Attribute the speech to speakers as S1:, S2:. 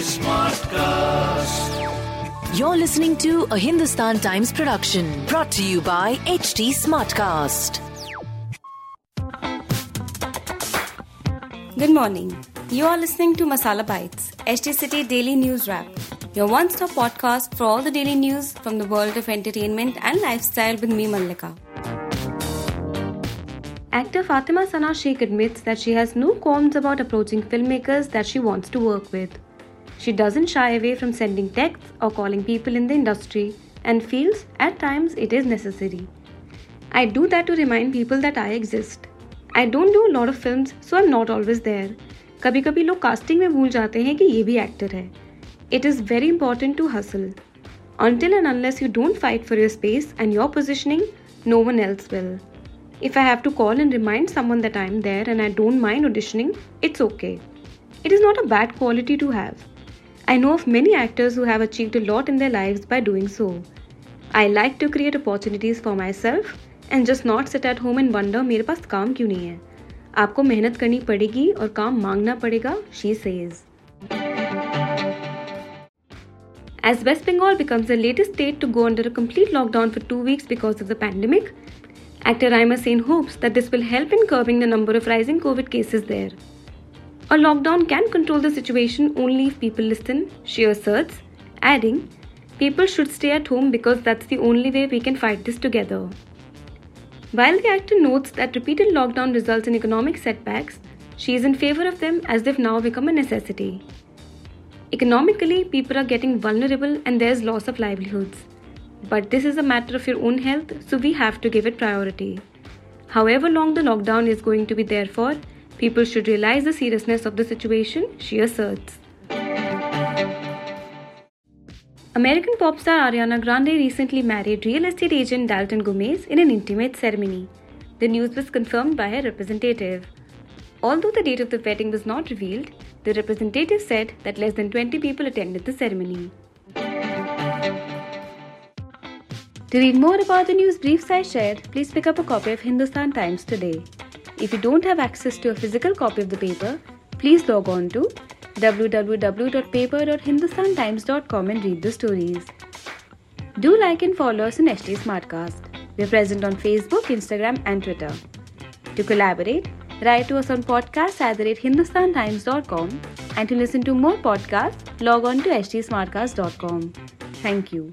S1: Smartcast.
S2: You're listening to a Hindustan Times production brought to you by HT Smartcast.
S3: Good morning. You are listening to Masala Bites, HT City Daily News Wrap, your one stop podcast for all the daily news from the world of entertainment and lifestyle with me, Mallika. Actor Fatima Sana Sheikh admits that she has no qualms about approaching filmmakers that she wants to work with. She doesn't shy away from sending texts or calling people in the industry and feels at times it is necessary. I do that to remind people that I exist. I don't do a lot of films, so I'm not always there. कभी कभी लोग casting में भूल जाते हैं कि ये भी एक्टर है it is very important to hustle until and unless you don't fight for your space and your positioning, no one else will. If I have to call and remind someone that I'm there and I don't mind auditioning, it's okay. It is not a bad quality to have. I know of many actors who have achieved a lot in their lives by doing so. I like to create opportunities for myself and just not sit at home and wonder मेरे पास काम क्यों नहीं है आपको मेहनत करनी पड़ेगी और काम मांगना पड़ेगा she says. As West Bengal becomes the latest state to go under a complete lockdown for two weeks because of the pandemic, Actor Raima Sen hopes that this will help in curbing the number of rising COVID cases there. A lockdown can control the situation only if people listen, she asserts, adding, People should stay at home because that's the only way we can fight this together. While the actor notes that repeated lockdown results in economic setbacks, she is in favor of them as they've now become a necessity. Economically, people are getting vulnerable and there's loss of livelihoods. But this is a matter of your own health, so we have to give it priority. However long the lockdown is going to be there for, people should realize the seriousness of the situation, she asserts. American pop star Ariana Grande recently married real estate agent Dalton Gomez in an intimate ceremony. The news was confirmed by her representative. Although the date of the wedding was not revealed, the representative said that less than 20 people attended the ceremony. To read more about the news briefs I shared, please pick up a copy of Hindustan Times today. If you don't have access to a physical copy of the paper, please log on to www.paper.hindustantimes.com and read the stories. Do like and follow us on HT Smartcast. We're present on Facebook, Instagram, and Twitter. To collaborate, write to us on podcast at hindustantimes.com and to listen to more podcasts, log on to htsmartcast.com. Thank you.